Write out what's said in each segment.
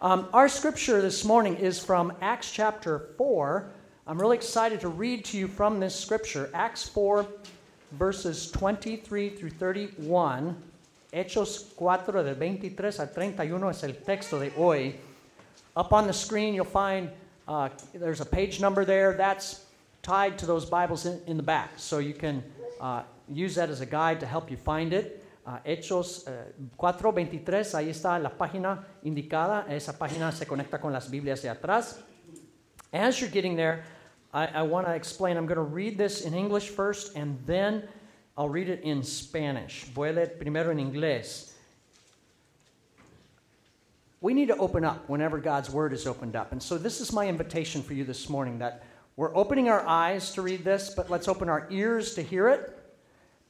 Um, our scripture this morning is from Acts chapter 4. I'm really excited to read to you from this scripture, Acts 4, verses 23 through 31. Hechos 4, del 23 al 31 es el texto de hoy. Up on the screen, you'll find uh, there's a page number there. That's tied to those Bibles in, in the back. So you can uh, use that as a guide to help you find it. Uh, Hechos uh, 4.23, ahí está la página indicada. Esa página se conecta con las Biblias de atrás. As you're getting there, I, I want to explain. I'm going to read this in English first, and then I'll read it in Spanish. Voy a leer primero en inglés. We need to open up whenever God's Word is opened up. And so, this is my invitation for you this morning that we're opening our eyes to read this, but let's open our ears to hear it,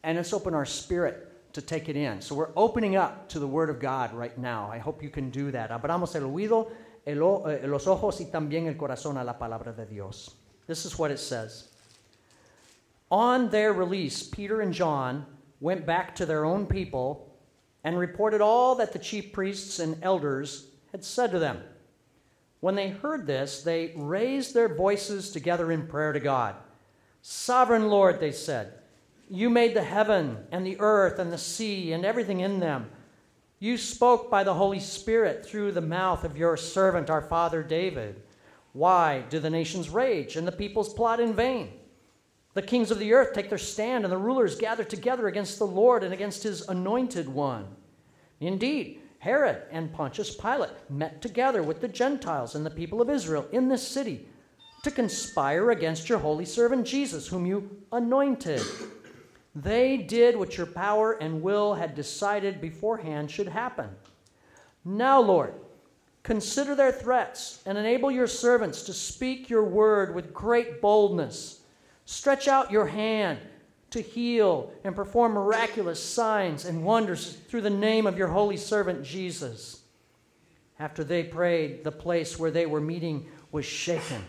and let's open our spirit to take it in. So we're opening up to the Word of God right now. I hope you can do that. Abramos el oído, el, eh, los ojos y también el corazón a la palabra de Dios. This is what it says. On their release, Peter and John went back to their own people and reported all that the chief priests and elders had said to them. When they heard this, they raised their voices together in prayer to God. Sovereign Lord, they said, you made the heaven and the earth and the sea and everything in them. You spoke by the Holy Spirit through the mouth of your servant, our father David. Why do the nations rage and the peoples plot in vain? The kings of the earth take their stand, and the rulers gather together against the Lord and against his anointed one. Indeed, Herod and Pontius Pilate met together with the Gentiles and the people of Israel in this city to conspire against your holy servant Jesus, whom you anointed. They did what your power and will had decided beforehand should happen. Now, Lord, consider their threats and enable your servants to speak your word with great boldness. Stretch out your hand to heal and perform miraculous signs and wonders through the name of your holy servant Jesus. After they prayed, the place where they were meeting was shaken,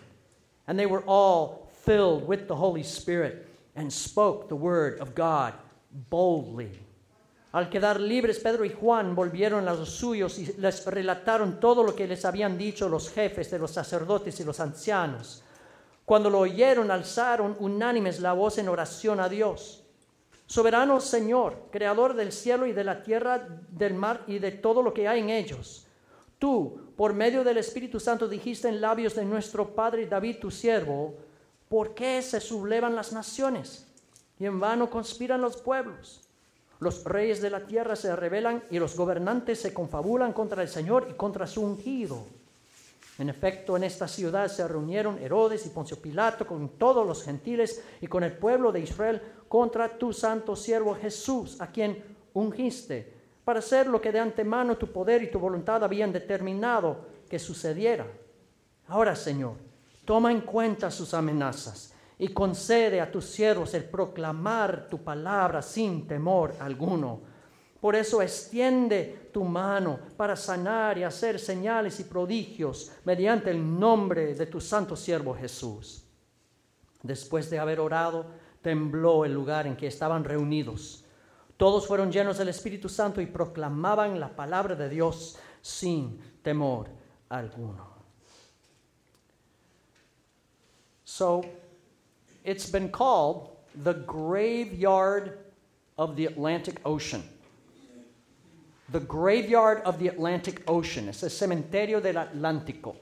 and they were all filled with the Holy Spirit and spoke the word of God boldly. Al quedar libres, Pedro y Juan volvieron a los suyos y les relataron todo lo que les habían dicho los jefes de los sacerdotes y los ancianos. Cuando lo oyeron, alzaron unánimes la voz en oración a Dios. Soberano Señor, creador del cielo y de la tierra, del mar y de todo lo que hay en ellos. Tú, por medio del Espíritu Santo, dijiste en labios de nuestro Padre David, tu siervo, ¿Por qué se sublevan las naciones? Y en vano conspiran los pueblos. Los reyes de la tierra se rebelan y los gobernantes se confabulan contra el Señor y contra su ungido. En efecto, en esta ciudad se reunieron Herodes y Poncio Pilato con todos los gentiles y con el pueblo de Israel contra tu santo siervo Jesús, a quien ungiste, para hacer lo que de antemano tu poder y tu voluntad habían determinado que sucediera. Ahora, Señor, Toma en cuenta sus amenazas y concede a tus siervos el proclamar tu palabra sin temor alguno. Por eso extiende tu mano para sanar y hacer señales y prodigios mediante el nombre de tu santo siervo Jesús. Después de haber orado, tembló el lugar en que estaban reunidos. Todos fueron llenos del Espíritu Santo y proclamaban la palabra de Dios sin temor alguno. So it's been called the graveyard of the Atlantic Ocean. The graveyard of the Atlantic Ocean. It's a cementerio del Atlántico.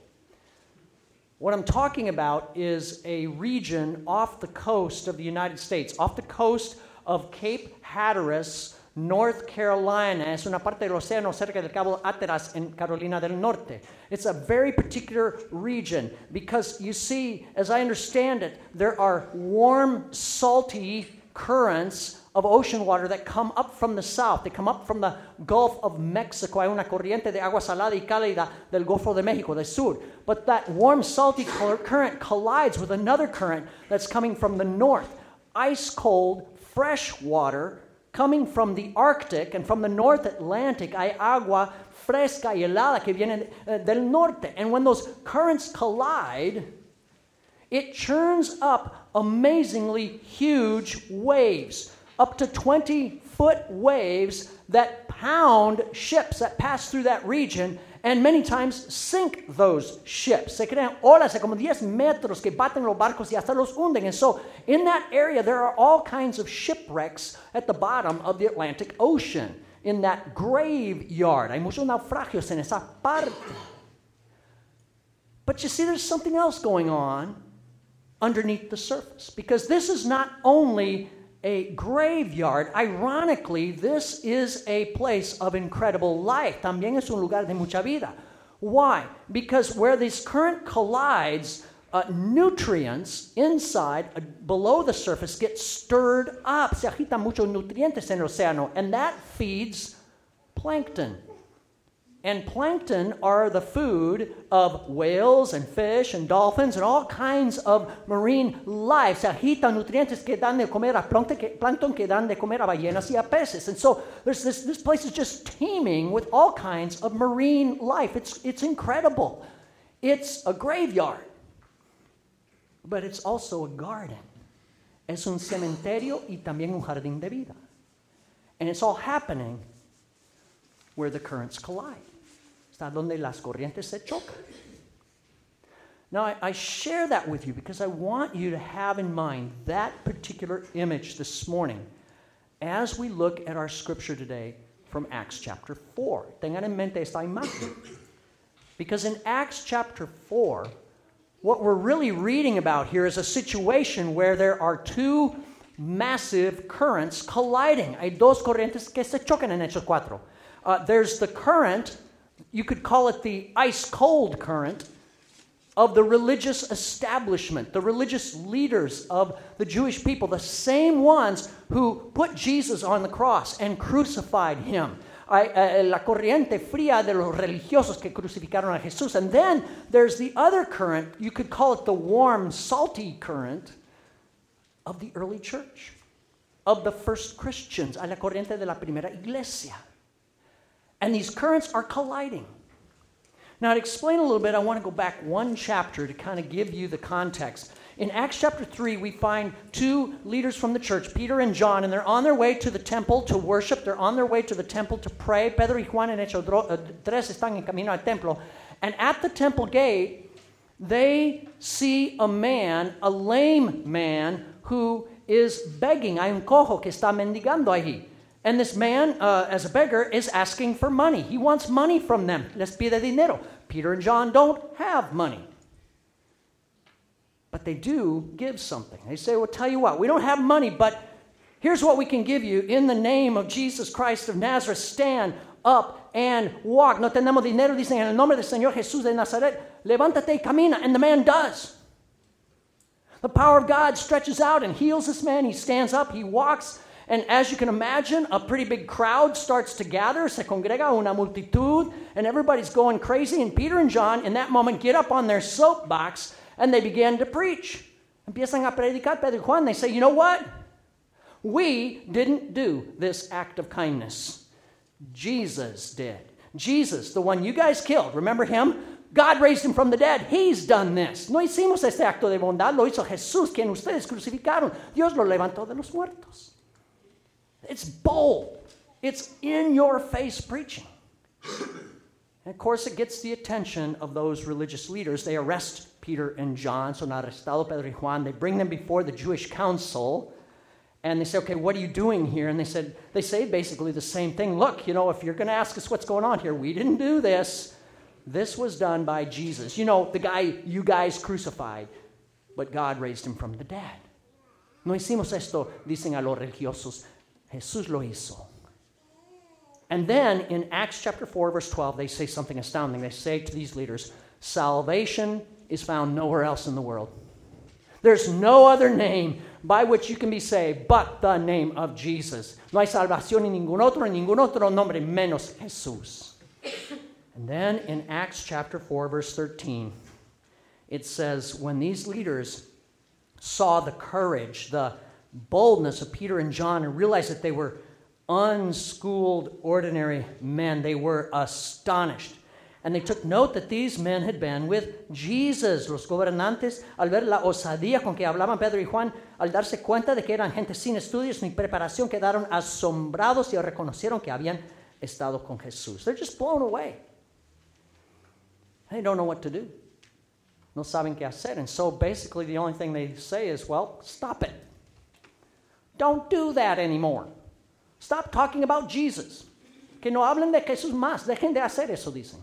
What I'm talking about is a region off the coast of the United States, off the coast of Cape Hatteras, North Carolina es una parte del océano cerca del Cabo Hatteras en Carolina del Norte. It's a very particular region because you see, as I understand it, there are warm, salty currents of ocean water that come up from the south. They come up from the Gulf of Mexico. Hay una corriente de agua salada y cálida del Golfo de México, del sur. But that warm, salty current collides with another current that's coming from the north. Ice cold, fresh water coming from the Arctic and from the North Atlantic, hay agua fresca y helada que viene eh, del norte. And when those currents collide, it churns up amazingly huge waves, up to 20 foot waves that pound ships that pass through that region and many times sink those ships. Se crean olas de como 10 metros que baten los barcos y hasta los hunden. And so, in that area, there are all kinds of shipwrecks at the bottom of the Atlantic Ocean, in that graveyard. Hay muchos naufragios en esa parte. But you see, there's something else going on underneath the surface because this is not only a graveyard. Ironically, this is a place of incredible life. También es un lugar de mucha vida. Why? Because where this current collides, uh, nutrients inside, uh, below the surface, get stirred up. Se agitan muchos nutrientes en el océano, and that feeds plankton. And plankton are the food of whales and fish and dolphins and all kinds of marine life. Se agitan nutrientes que dan de comer a plankton que dan de comer a ballenas y a peces. And so this, this place is just teeming with all kinds of marine life. It's, it's incredible. It's a graveyard, but it's also a garden. Es un cementerio y también un jardín de vida. And it's all happening where the currents collide está donde las corrientes se chocan. Now, I, I, share that with you because I want you to have in mind that particular image this morning as we look at our scripture today from Acts chapter 4. Tengan en mente esta imagen. Because in Acts chapter 4, what we're really reading about here is a situation where there are two massive currents colliding. Hay dos corrientes que se chocan en Hechos 4. Uh, there's the current you could call it the ice cold current of the religious establishment, the religious leaders of the Jewish people, the same ones who put Jesus on the cross and crucified him. Eh, la corriente fría de los religiosos que crucificaron a Jesús. And then there's the other current, you could call it the warm, salty current of the early church, of the first Christians, a la corriente de la primera iglesia. And these currents are colliding. Now, to explain a little bit, I want to go back one chapter to kind of give you the context. In Acts chapter 3, we find two leaders from the church, Peter and John, and they're on their way to the temple to worship. They're on their way to the temple to pray. Pedro y Juan en 3 eh, están en camino al templo. And at the temple gate, they see a man, a lame man, who is begging. Hay un cojo que está mendigando allí. And this man, uh, as a beggar, is asking for money. He wants money from them. Les pide dinero. Peter and John don't have money. But they do give something. They say, Well, tell you what, we don't have money, but here's what we can give you. In the name of Jesus Christ of Nazareth, stand up and walk. No tenemos dinero, dicen, en el nombre del Señor Jesús de Nazaret, levántate y camina. And the man does. The power of God stretches out and heals this man. He stands up, he walks, and as you can imagine, a pretty big crowd starts to gather, se congrega una multitud, and everybody's going crazy. And Peter and John, in that moment, get up on their soapbox and they begin to preach. Empiezan a predicar Pedro Juan. They say, you know what? We didn't do this act of kindness. Jesus did. Jesus, the one you guys killed, remember him? God raised him from the dead. He's done this. No hicimos este acto de bondad, lo hizo Jesús, quien ustedes crucificaron. Dios lo levantó de los muertos. It's bold, it's in your face preaching. And of course, it gets the attention of those religious leaders. They arrest Peter and John, son arrestado Pedro y Juan. They bring them before the Jewish council. And they say, okay, what are you doing here? And they said, they say basically the same thing. Look, you know, if you're going to ask us what's going on here, we didn't do this. This was done by Jesus. You know, the guy you guys crucified, but God raised him from the dead. No hicimos esto, dicen a los religiosos. Jesús lo hizo. And then in Acts chapter 4, verse 12, they say something astounding. They say to these leaders, Salvation is found nowhere else in the world. There's no other name by which you can be saved but the name of Jesus. No hay salvación en ningún otro, en ningún otro nombre menos Jesús. And then in Acts chapter 4, verse 13, it says, When these leaders saw the courage, the boldness of Peter and John and realized that they were unschooled, ordinary men. They were astonished. And they took note that these men had been with Jesus. Los gobernantes, al ver la osadía con que hablaban Pedro y Juan, al darse cuenta de que eran gente sin estudios ni preparación, quedaron asombrados y reconocieron que habían estado con Jesús. They're just blown away. They don't know what to do. No saben qué hacer. And so basically, the only thing they say is, well, stop it. Don't do that anymore. Stop talking about Jesus. Que no hablen de Jesús más. Dejen de hacer eso, dicen.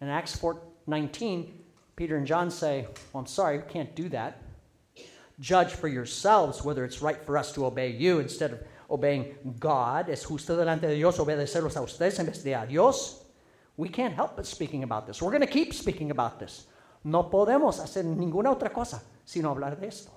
In Acts 4 19, Peter and John say, Well, I'm sorry, we can't do that. Judge for yourselves whether it's right for us to obey you instead of obeying God. Es justo delante de Dios obedecerlos a ustedes en vez de a Dios. We can't help but speaking about this. We're going to keep speaking about this. No podemos hacer ninguna otra cosa sino hablar de esto.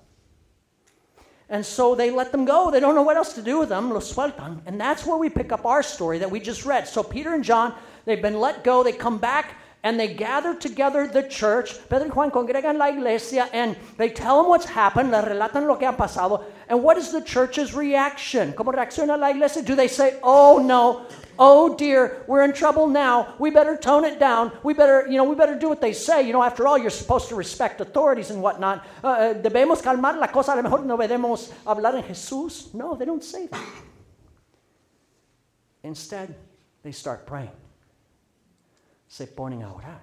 And so they let them go. They don't know what else to do with them. Los sueltan. And that's where we pick up our story that we just read. So Peter and John, they've been let go. They come back and they gather together the church. Pedro y Juan congregan la iglesia and they tell them what's happened. Le relatan lo que ha pasado. And what is the church's reaction? ¿Cómo reacciona la iglesia? Do they say, oh no, oh dear, we're in trouble now. We better tone it down. We better, you know, we better do what they say. You know, after all, you're supposed to respect authorities and whatnot. Uh, uh debemos calmar la cosa. A lo mejor no debemos hablar en Jesús. No, they don't say that. Instead, they start praying. Se ponen a orar.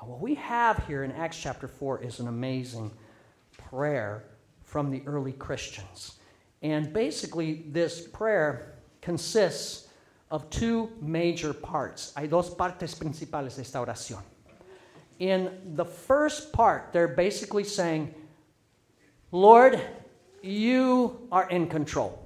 What we have here in Acts chapter 4 is an amazing prayer from the early Christians. And basically, this prayer consists of two major parts. Hay dos partes principales de esta oración. In the first part, they're basically saying, Lord, you are in control.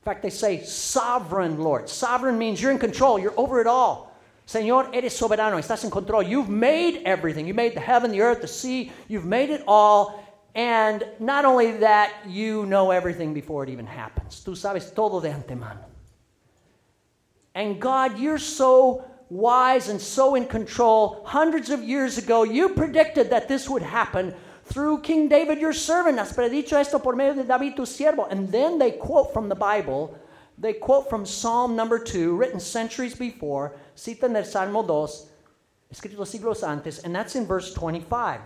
In fact, they say, Sovereign Lord. Sovereign means you're in control, you're over it all. Señor, eres soberano, estás en control. You've made everything. You made the heaven, the earth, the sea. You've made it all. And not only that, you know everything before it even happens. Tú sabes todo de antemano. And God, you're so wise and so in control. Hundreds of years ago, you predicted that this would happen through King David, your servant. Has predicho esto por medio de David, tu siervo. And then they quote from the Bible. They quote from Psalm number two, written centuries before. Citan el Salmo 2, escrito siglos antes, and that's in verse 25.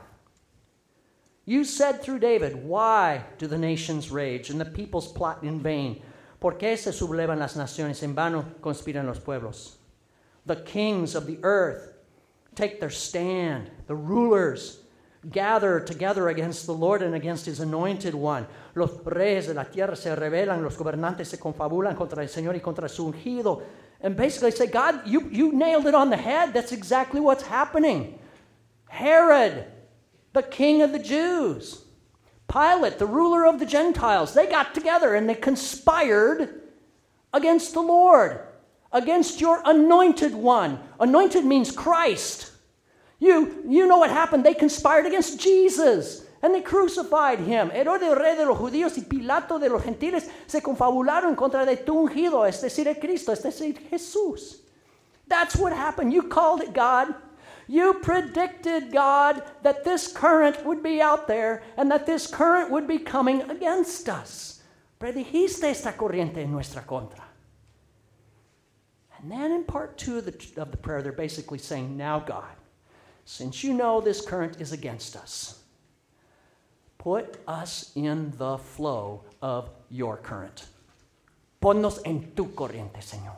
You said through David, Why do the nations rage and the peoples plot in vain? ¿Por qué se sublevan las naciones? En vano conspiran los pueblos. The kings of the earth take their stand. The rulers gather together against the Lord and against his anointed one. Los reyes de la tierra se rebelan, los gobernantes se confabulan contra el Señor y contra su ungido. And basically say, God, you, you nailed it on the head. That's exactly what's happening. Herod the king of the Jews. Pilate, the ruler of the Gentiles, they got together and they conspired against the Lord, against your anointed one. Anointed means Christ. You, you know what happened. They conspired against Jesus and they crucified him. Herodes, rey de los judíos, y Pilato de los gentiles se confabularon contra de tu ungido, es decir, el Cristo, es decir, Jesús. That's what happened. You called it God. You predicted, God, that this current would be out there and that this current would be coming against us. Predijiste esta corriente en nuestra contra. And then in part two of the, of the prayer, they're basically saying, Now, God, since you know this current is against us, put us in the flow of your current. Ponnos en tu corriente, Señor.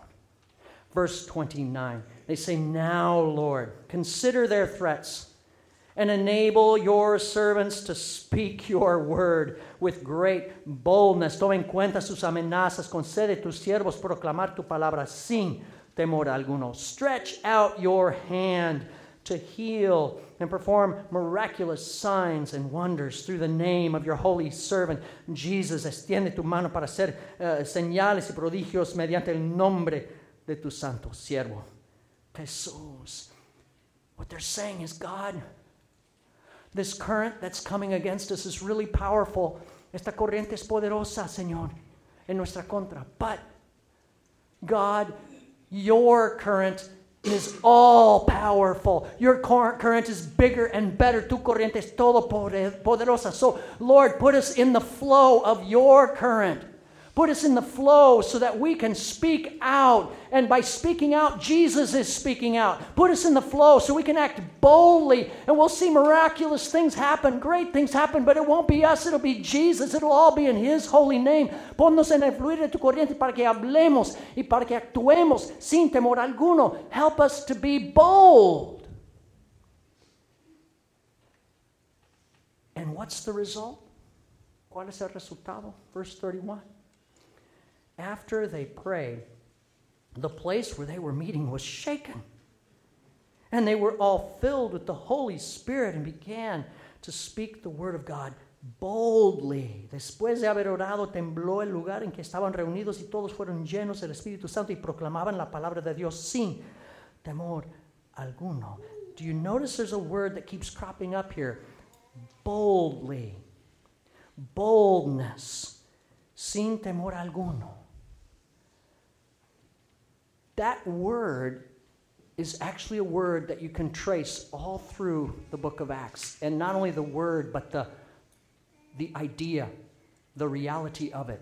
Verse 29. They say, Now, Lord, consider their threats and enable your servants to speak your word with great boldness. Toma en cuenta sus amenazas. Concede tus siervos proclamar tu palabra sin temor alguno. Stretch out your hand to heal and perform miraculous signs and wonders through the name of your holy servant Jesus. Extiende tu mano para hacer uh, señales y prodigios mediante el nombre de tu santo siervo. Jesús. What they're saying is, God, this current that's coming against us is really powerful. Esta corriente es poderosa, Señor, en nuestra contra. But, God, your current is all powerful. Your current is bigger and better. Tu corriente es todo poderosa. So, Lord, put us in the flow of your current. Put us in the flow so that we can speak out. And by speaking out, Jesus is speaking out. Put us in the flow so we can act boldly and we'll see miraculous things happen, great things happen, but it won't be us, it'll be Jesus. It'll all be in His holy name. Ponnos en el fluir de tu corriente para que hablemos y para que actuemos sin temor alguno. Help us to be bold. And what's the result? ¿Cuál es el resultado? Verse 31 after they prayed, the place where they were meeting was shaken. And they were all filled with the Holy Spirit and began to speak the word of God boldly. Después de haber orado, tembló el lugar en que estaban reunidos y todos fueron llenos del Espíritu Santo y proclamaban la palabra de Dios sin temor alguno. Do you notice there's a word that keeps cropping up here? Boldly. Boldness. Sin temor alguno that word is actually a word that you can trace all through the book of Acts. And not only the word, but the, the idea, the reality of it.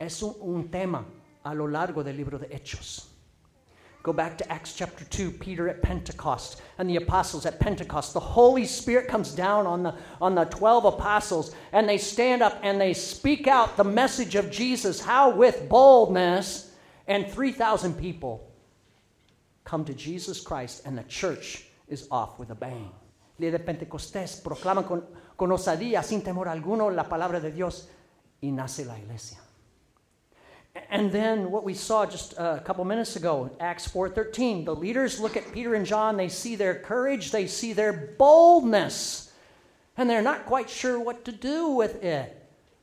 Es un, un tema a lo largo del libro de Hechos. Go back to Acts chapter 2, Peter at Pentecost and the apostles at Pentecost. The Holy Spirit comes down on the, on the 12 apostles and they stand up and they speak out the message of Jesus. How? With boldness and 3,000 people come to Jesus Christ, and the church is off with a bang. Día de Pentecostés proclaman con, con osadía, sin temor alguno, la palabra de Dios, y nace la iglesia. And then what we saw just a couple minutes ago, Acts 4:13, the leaders look at Peter and John, they see their courage, they see their boldness, and they're not quite sure what to do with it.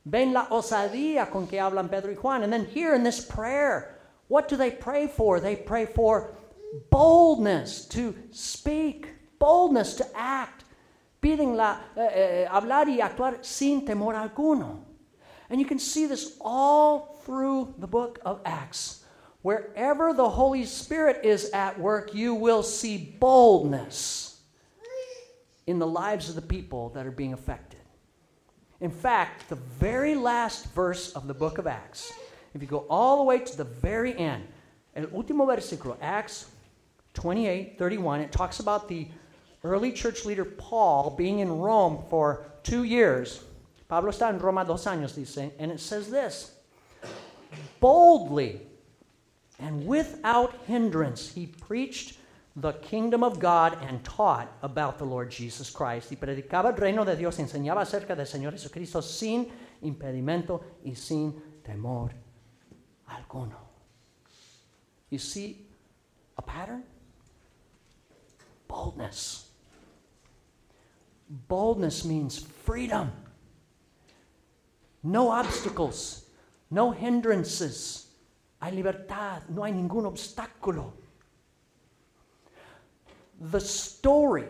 Ven la osadía con que hablan Pedro y Juan. And then here in this prayer, what do they pray for? They pray for boldness to speak, boldness to act. Piden la, eh, eh, hablar y actuar sin temor alguno. And you can see this all through the book of Acts. Wherever the Holy Spirit is at work, you will see boldness in the lives of the people that are being affected. In fact, the very last verse of the book of Acts if you go all the way to the very end, el último versículo, Acts 28 31, it talks about the early church leader Paul being in Rome for two years. Pablo está en Roma dos años, dice, and it says this boldly and without hindrance, he preached the kingdom of God and taught about the Lord Jesus Christ. Y predicaba el reino de Dios, enseñaba acerca del Señor Jesucristo sin impedimento y sin temor alguno. You see a pattern? Boldness. Boldness means freedom. No obstacles, no hindrances. Hay libertad, no hay ningún obstáculo. The story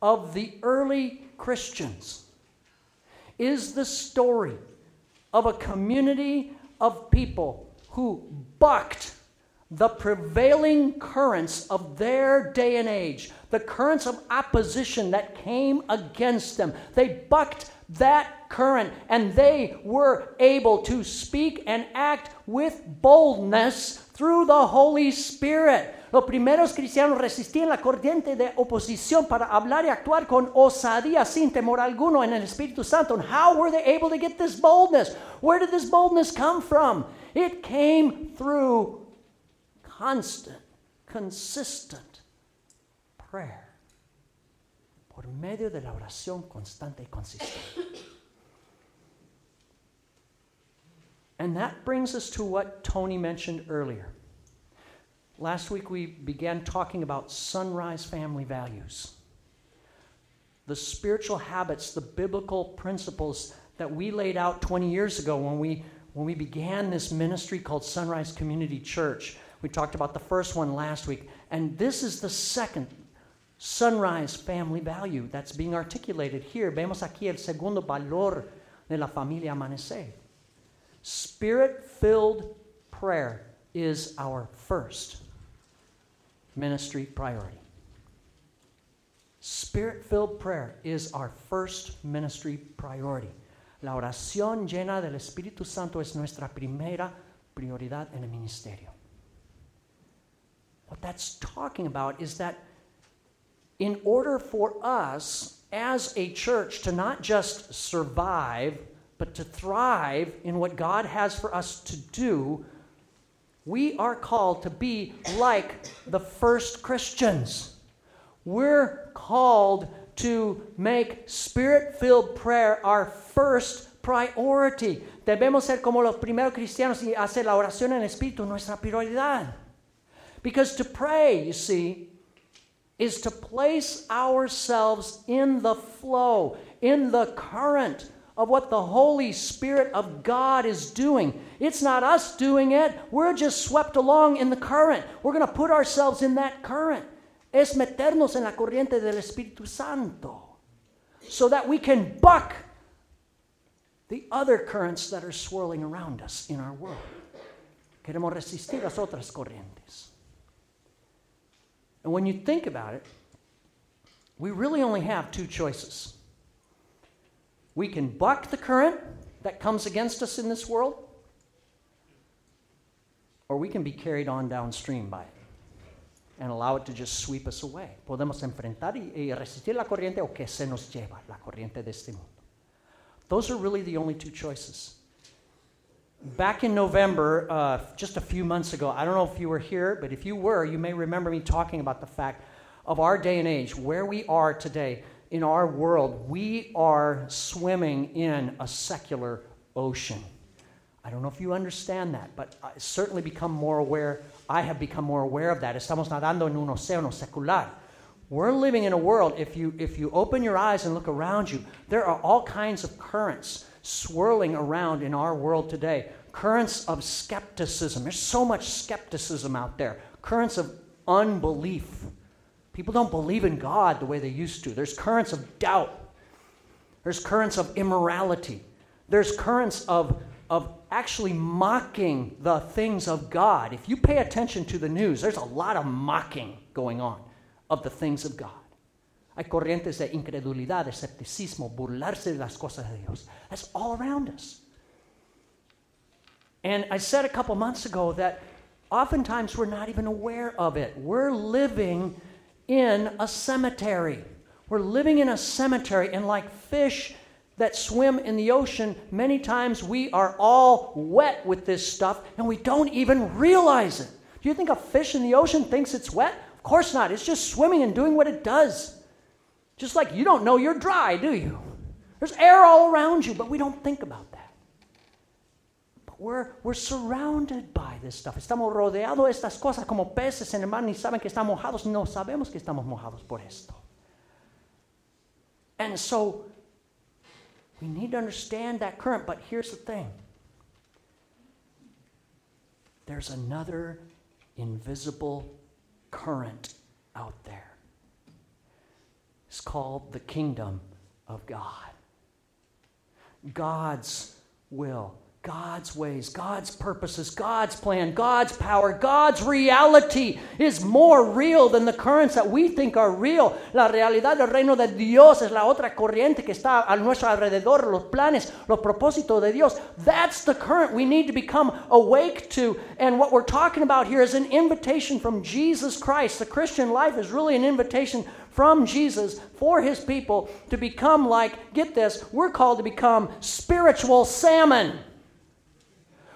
of the early Christians is the story of a community of people who bucked the prevailing currents of their day and age, the currents of opposition that came against them. They bucked that current and they were able to speak and act with boldness through the Holy Spirit. Los primeros cristianos resistían la corriente de oposición para hablar y actuar con osadía sin temor alguno en el Espíritu Santo. And how were they able to get this boldness? Where did this boldness come from? It came through constant, consistent prayer. Por medio de la oración constante y consistente. And that brings us to what Tony mentioned earlier. Last week we began talking about sunrise family values. The spiritual habits, the biblical principles that we laid out 20 years ago when we, when we began this ministry called Sunrise Community Church. We talked about the first one last week. And this is the second sunrise family value that's being articulated here. Vemos aquí el segundo valor de la familia amanecer. Spirit filled prayer is our first ministry priority. Spirit filled prayer is our first ministry priority. La oración llena del Espíritu Santo es nuestra primera prioridad en el ministerio. What that's talking about is that in order for us as a church to not just survive, but to thrive in what God has for us to do, we are called to be like the first Christians. We're called to make spirit filled prayer our first priority. Debemos ser como los primeros cristianos y hacer la oración en espíritu nuestra prioridad. Because to pray, you see, is to place ourselves in the flow, in the current of what the Holy Spirit of God is doing. It's not us doing it, we're just swept along in the current. We're going to put ourselves in that current. Es meternos en la corriente del Espíritu Santo so that we can buck the other currents that are swirling around us in our world. Queremos resistir las otras corrientes. And when you think about it, we really only have two choices. We can buck the current that comes against us in this world, or we can be carried on downstream by it and allow it to just sweep us away. Podemos enfrentar y, resistir la corriente o que se nos lleva la corriente de este mundo. Those are really the only two choices. Back in November, uh, just a few months ago, I don't know if you were here, but if you were, you may remember me talking about the fact of our day and age, where we are today in our world. We are swimming in a secular ocean. I don't know if you understand that, but I certainly become more aware. I have become more aware of that. Estamos nadando en un océano secular. We're living in a world, if you, if you open your eyes and look around you, there are all kinds of currents swirling around in our world today. Currents of skepticism. There's so much skepticism out there. Currents of unbelief. People don't believe in God the way they used to. There's currents of doubt. There's currents of immorality. There's currents of, of actually mocking the things of God. If you pay attention to the news, there's a lot of mocking going on of the things of God. Hay corrientes de incredulidad, de escepticismo, burlarse de las cosas de Dios. That's all around us. And I said a couple months ago that oftentimes we're not even aware of it. We're living in a cemetery. We're living in a cemetery, and like fish that swim in the ocean, many times we are all wet with this stuff and we don't even realize it. Do you think a fish in the ocean thinks it's wet? Of course not. It's just swimming and doing what it does. Just like you don't know you're dry, do you? There's air all around you, but we don't think about that. We're, we're surrounded by this stuff. Estamos rodeados de estas cosas como peces en el mar, ni saben que estamos mojados. No sabemos que estamos mojados por esto. And so we need to understand that current, but here's the thing there's another invisible current out there. It's called the kingdom of God. God's will, God's ways, God's purposes, God's plan, God's power, God's reality is more real than the currents that we think are real. La realidad del reino de Dios es la otra corriente que está a nuestro alrededor, los planes, los propósitos de Dios. That's the current we need to become awake to. And what we're talking about here is an invitation from Jesus Christ. The Christian life is really an invitation from Jesus for his people to become like, get this, we're called to become spiritual salmon.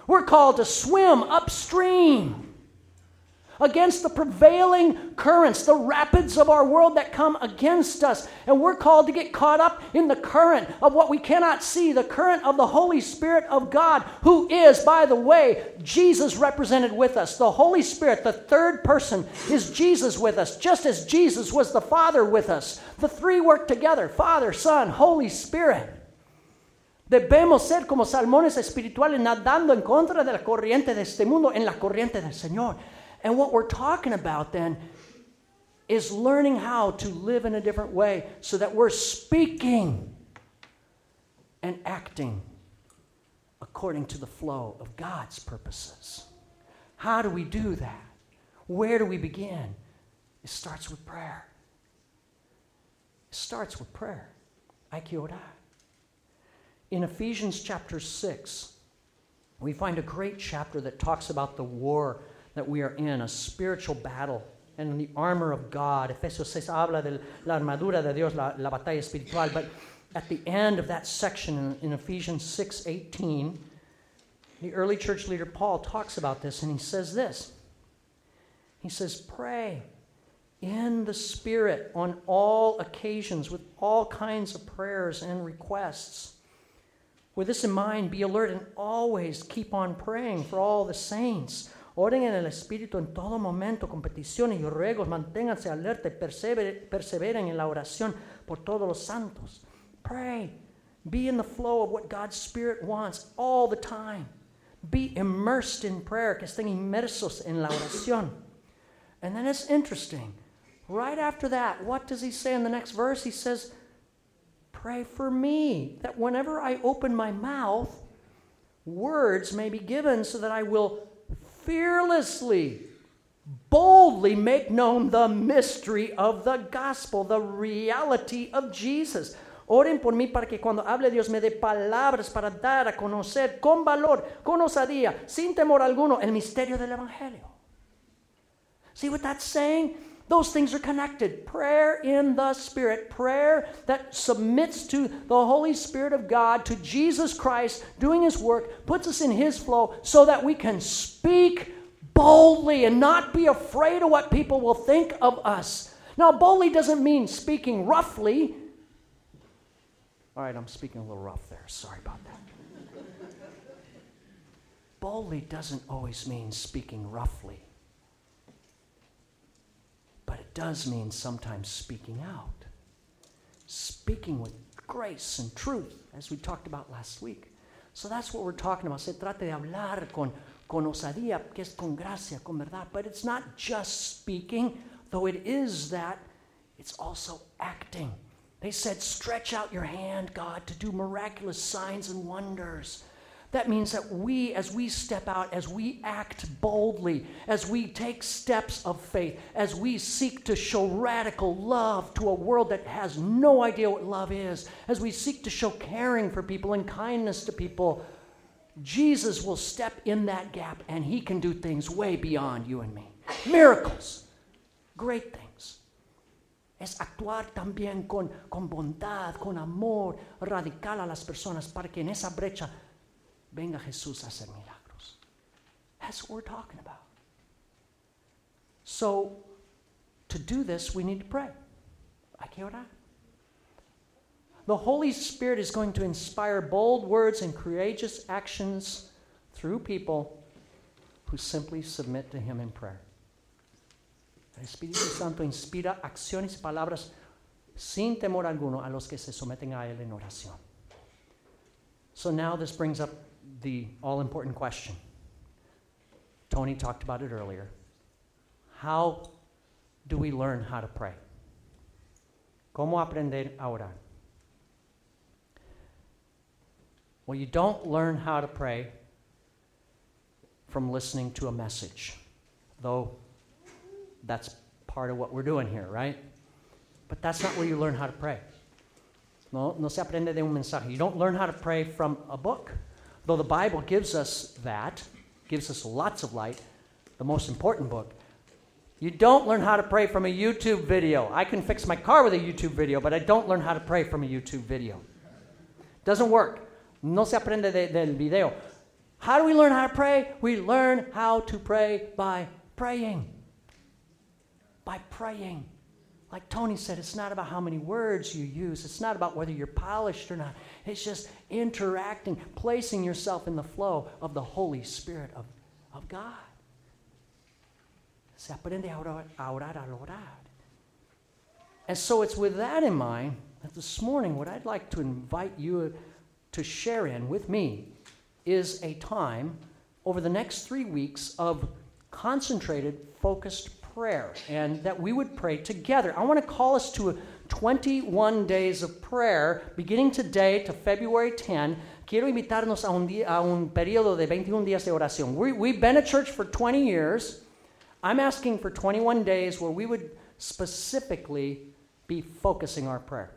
We're called to swim upstream against the prevailing currents, the rapids of our world that come against us. And we're called to get caught up in the current of what we cannot see, the current of the Holy Spirit of God, who is, by the way, Jesus represented with us. The Holy Spirit, the third person, is Jesus with us, just as Jesus was the Father with us. The three work together Father, Son, Holy Spirit. Debemos ser como salmones espirituales nadando en contra de la corriente de este mundo, en la corriente del Señor. And what we're talking about then is learning how to live in a different way so that we're speaking and acting according to the flow of God's purposes. How do we do that? Where do we begin? It starts with prayer. It starts with prayer. Orar. In Ephesians chapter 6, we find a great chapter that talks about the war that we are in, a spiritual battle, and the armor of God. Efesios 6 habla de la armadura de Dios, la, la batalla espiritual. But at the end of that section in, in Ephesians 6 18, the early church leader Paul talks about this, and he says this. He says, Pray in the Spirit on all occasions with all kinds of prayers and requests. With this in mind, be alert and always keep on praying for all the saints. Oren en el Espíritu en todo momento con peticiones y ruegos. Manténganse alerta y perseveren en la oración por todos los santos. Pray. Be in the flow of what God's Spirit wants all the time. Be immersed in prayer, que estén inmersos en la oración. And then it's interesting. Right after that, what does he say in the next verse? He says, Pray for me, that whenever I open my mouth, words may be given so that I will fearlessly, boldly make known the mystery of the gospel, the reality of Jesus. Oren por mí para que cuando hable Dios me dé palabras para dar a conocer con valor, con osadía, sin temor alguno, el misterio del Evangelio. See what that's saying? Those things are connected. Prayer in the Spirit, prayer that submits to the Holy Spirit of God, to Jesus Christ doing His work, puts us in His flow so that we can speak boldly and not be afraid of what people will think of us. Now, boldly doesn't mean speaking roughly. All right, I'm speaking a little rough there. Sorry about that. boldly doesn't always mean speaking roughly does mean sometimes speaking out, speaking with grace and truth, as we talked about last week. So that's what we're talking about. Se trata de hablar con, con osadía, que es con gracia, con verdad. But it's not just speaking, though it is that, it's also acting. They said, Stretch out your hand, God, to do miraculous signs and wonders. That means that we, as we step out, as we act boldly, as we take steps of faith, as we seek to show radical love to a world that has no idea what love is, as we seek to show caring for people and kindness to people, Jesus will step in that gap and he can do things way beyond you and me. Miracles, great things. Es actuar también con, con bondad, con amor radical a las personas para que en esa brecha venga Jesús a hacer milagros. That's what we're talking about. So, to do this, we need to pray. Hay que orar. The Holy Spirit is going to inspire bold words and courageous actions through people who simply submit to Him in prayer. El Espíritu Santo inspira acciones y palabras sin temor alguno a los que se someten a Él en oración. So now this brings up the all important question. Tony talked about it earlier. How do we learn how to pray? ¿Cómo aprender a orar? Well, you don't learn how to pray from listening to a message, though that's part of what we're doing here, right? But that's not where you learn how to pray. No, no se aprende de un mensaje. You don't learn how to pray from a book. Though the Bible gives us that, gives us lots of light, the most important book, you don't learn how to pray from a YouTube video. I can fix my car with a YouTube video, but I don't learn how to pray from a YouTube video. Doesn't work. No se aprende de, del video. How do we learn how to pray? We learn how to pray by praying. By praying. Like Tony said, it's not about how many words you use, it's not about whether you're polished or not. It's just interacting, placing yourself in the flow of the Holy Spirit of, of God. Se. And so it's with that in mind that this morning, what I'd like to invite you to share in with me is a time over the next three weeks of concentrated, focused prayer and that we would pray together. I want to call us to 21 days of prayer, beginning today to February 10. Quiero invitarnos a un, día, a un periodo de 21 días de oración. We, we've been a church for 20 years. I'm asking for 21 days where we would specifically be focusing our prayer.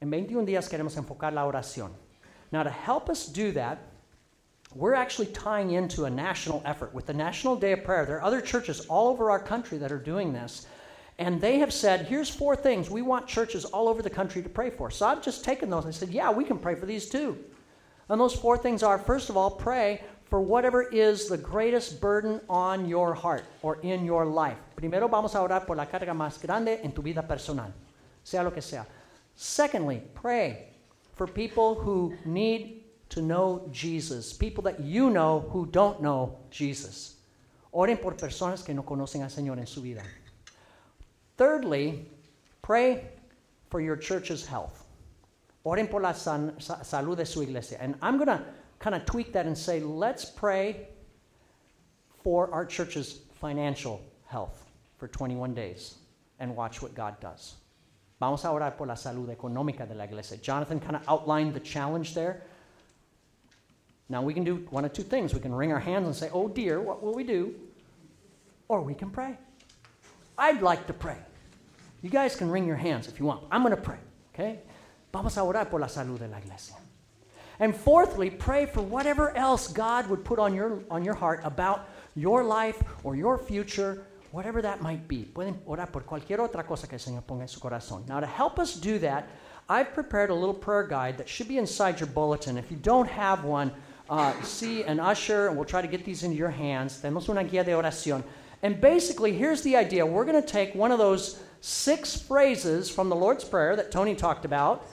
En 21 días queremos enfocar la oración. Now, to help us do that, we're actually tying into a national effort with the National Day of Prayer. There are other churches all over our country that are doing this. And they have said, here's four things we want churches all over the country to pray for. So I've just taken those and said, yeah, we can pray for these too. And those four things are first of all, pray for whatever is the greatest burden on your heart or in your life. Primero vamos a orar por la carga más grande en tu vida personal, sea lo que sea. Secondly, pray for people who need to know Jesus, people that you know who don't know Jesus. Oren por personas que no conocen al Señor en su vida. Thirdly, pray for your church's health. Oren por la san, salud de su iglesia. And I'm going to kind of tweak that and say, let's pray for our church's financial health for 21 days and watch what God does. Vamos a orar por la salud económica de la iglesia. Jonathan kind of outlined the challenge there. Now we can do one of two things. We can wring our hands and say, oh dear, what will we do? Or we can pray. I'd like to pray. You guys can wring your hands if you want. I'm going to pray, okay? Vamos a orar por la salud de la iglesia. And fourthly, pray for whatever else God would put on your, on your heart about your life or your future, whatever that might be. Pueden orar por cualquier otra cosa que el Señor ponga en su corazón. Now, to help us do that, I've prepared a little prayer guide that should be inside your bulletin. If you don't have one, uh, see an usher, and we'll try to get these into your hands. Tenemos una guía de oración. And basically, here's the idea we're going to take one of those six phrases from the Lord's Prayer that Tony talked about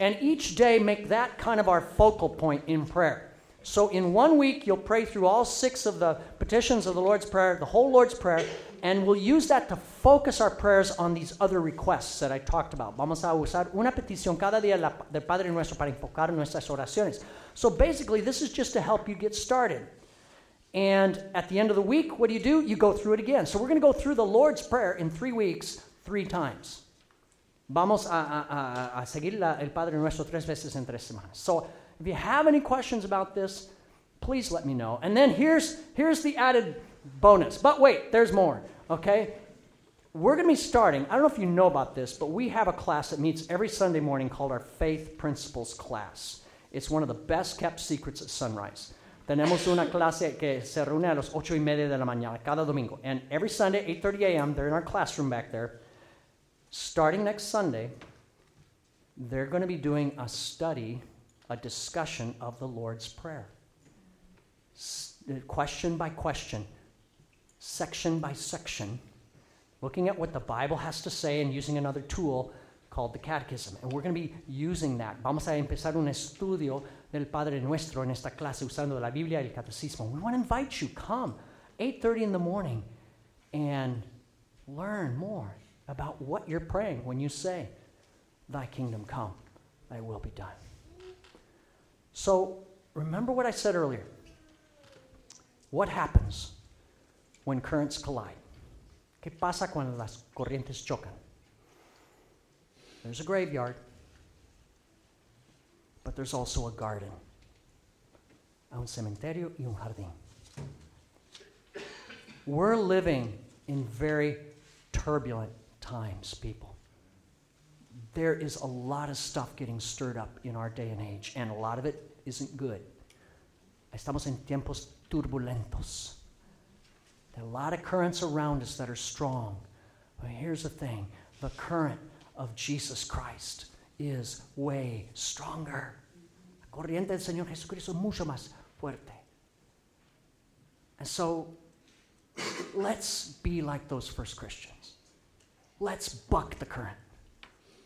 and each day make that kind of our focal point in prayer. So in one week, you'll pray through all six of the petitions of the Lord's Prayer, the whole Lord's Prayer, and we'll use that to focus our prayers on these other requests that I talked about. Vamos a usar una petición cada día del Padre Nuestro para enfocar nuestras oraciones. So basically, this is just to help you get started. And at the end of the week, what do you do? You go through it again. So we're going to go through the Lord's Prayer in three weeks, three times. Vamos a, a, a seguir la, el Padre Nuestro tres veces en tres semanas. So if you have any questions about this, please let me know. And then here's, here's the added bonus. But wait, there's more, okay? We're going to be starting, I don't know if you know about this, but we have a class that meets every Sunday morning called our Faith Principles class. It's one of the best kept secrets at Sunrise. Tenemos una clase que se reúne a las ocho y media de la mañana cada domingo. And every Sunday, 8.30 a.m., they're in our classroom back there starting next Sunday, they're going to be doing a study, a discussion of the Lord's Prayer. S- uh, question by question, section by section, looking at what the Bible has to say and using another tool called the Catechism. And we're going to be using that. Vamos a empezar un estudio del Padre Nuestro en esta clase usando la Biblia y el Catecismo. We want to invite you, come, 8.30 in the morning, and learn more about what you're praying when you say, Thy kingdom come, thy will be done. So remember what I said earlier. What happens when currents collide? ¿Qué pasa cuando las corrientes chocan? There's a graveyard, but there's also a garden. Un cementerio y un jardín. We're living in very turbulent times, people. There is a lot of stuff getting stirred up in our day and age, and a lot of it isn't good. Estamos en tiempos turbulentos. There are a lot of currents around us that are strong. But here's the thing the current of Jesus Christ is way stronger. La corriente del Señor Jesucristo es mucho más fuerte. And so let's be like those first Christians. Let's buck the current.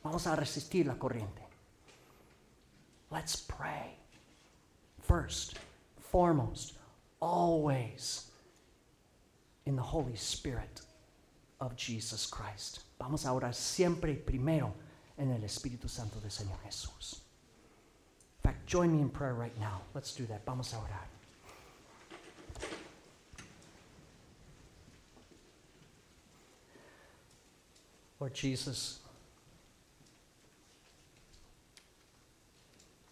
Vamos a resistir la corriente. Let's pray. First, foremost, always in the Holy Spirit of Jesus Christ. Vamos a orar siempre primero en el Espíritu Santo del Señor Jesús. In fact, join me in prayer right now. Let's do that. Vamos a orar. Lord Jesus,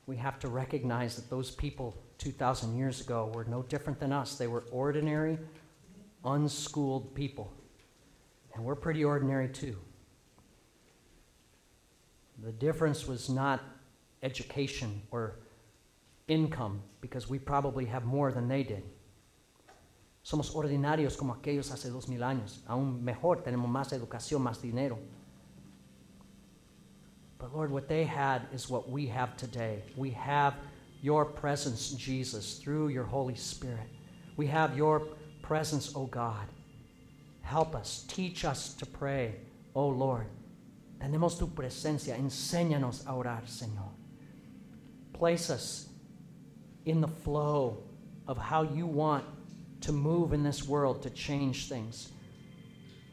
we have to recognize that those people 2,000 years ago were no different than us. They were ordinary, unschooled people. And we're pretty ordinary too. The difference was not education or income because we probably have more than they did. Somos ordinarios como aquellos hace dos mil años. Aún mejor, tenemos más educación, más dinero. But Lord, what they had is what we have today. We have your presence, Jesus, through your Holy Spirit. We have your presence, O oh God. Help us, teach us to pray, oh Lord. Tenemos tu presencia, enséñanos a orar, Señor. Place us in the flow of how you want to move in this world to change things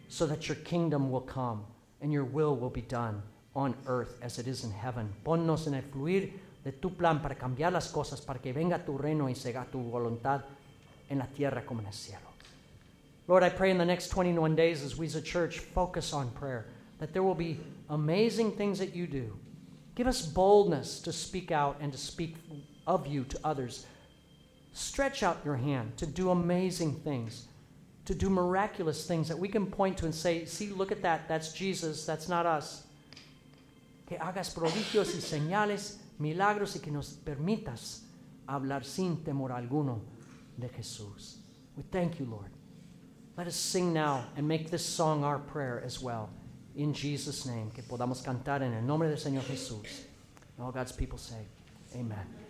so that your kingdom will come and your will will be done on earth as it is in heaven. Ponnos en el fluir de tu plan para cambiar las cosas, para que venga tu reino y se haga tu voluntad en la tierra como en el cielo. Lord, I pray in the next 21 days as we as a church focus on prayer that there will be amazing things that you do. Give us boldness to speak out and to speak of you to others. Stretch out your hand to do amazing things, to do miraculous things that we can point to and say, See, look at that. That's Jesus. That's not us. Que hagas prodigios y señales, milagros y que nos permitas hablar sin temor alguno de Jesús. We thank you, Lord. Let us sing now and make this song our prayer as well. In Jesus' name, que podamos cantar en el nombre del Señor Jesús. all God's people say, Amen.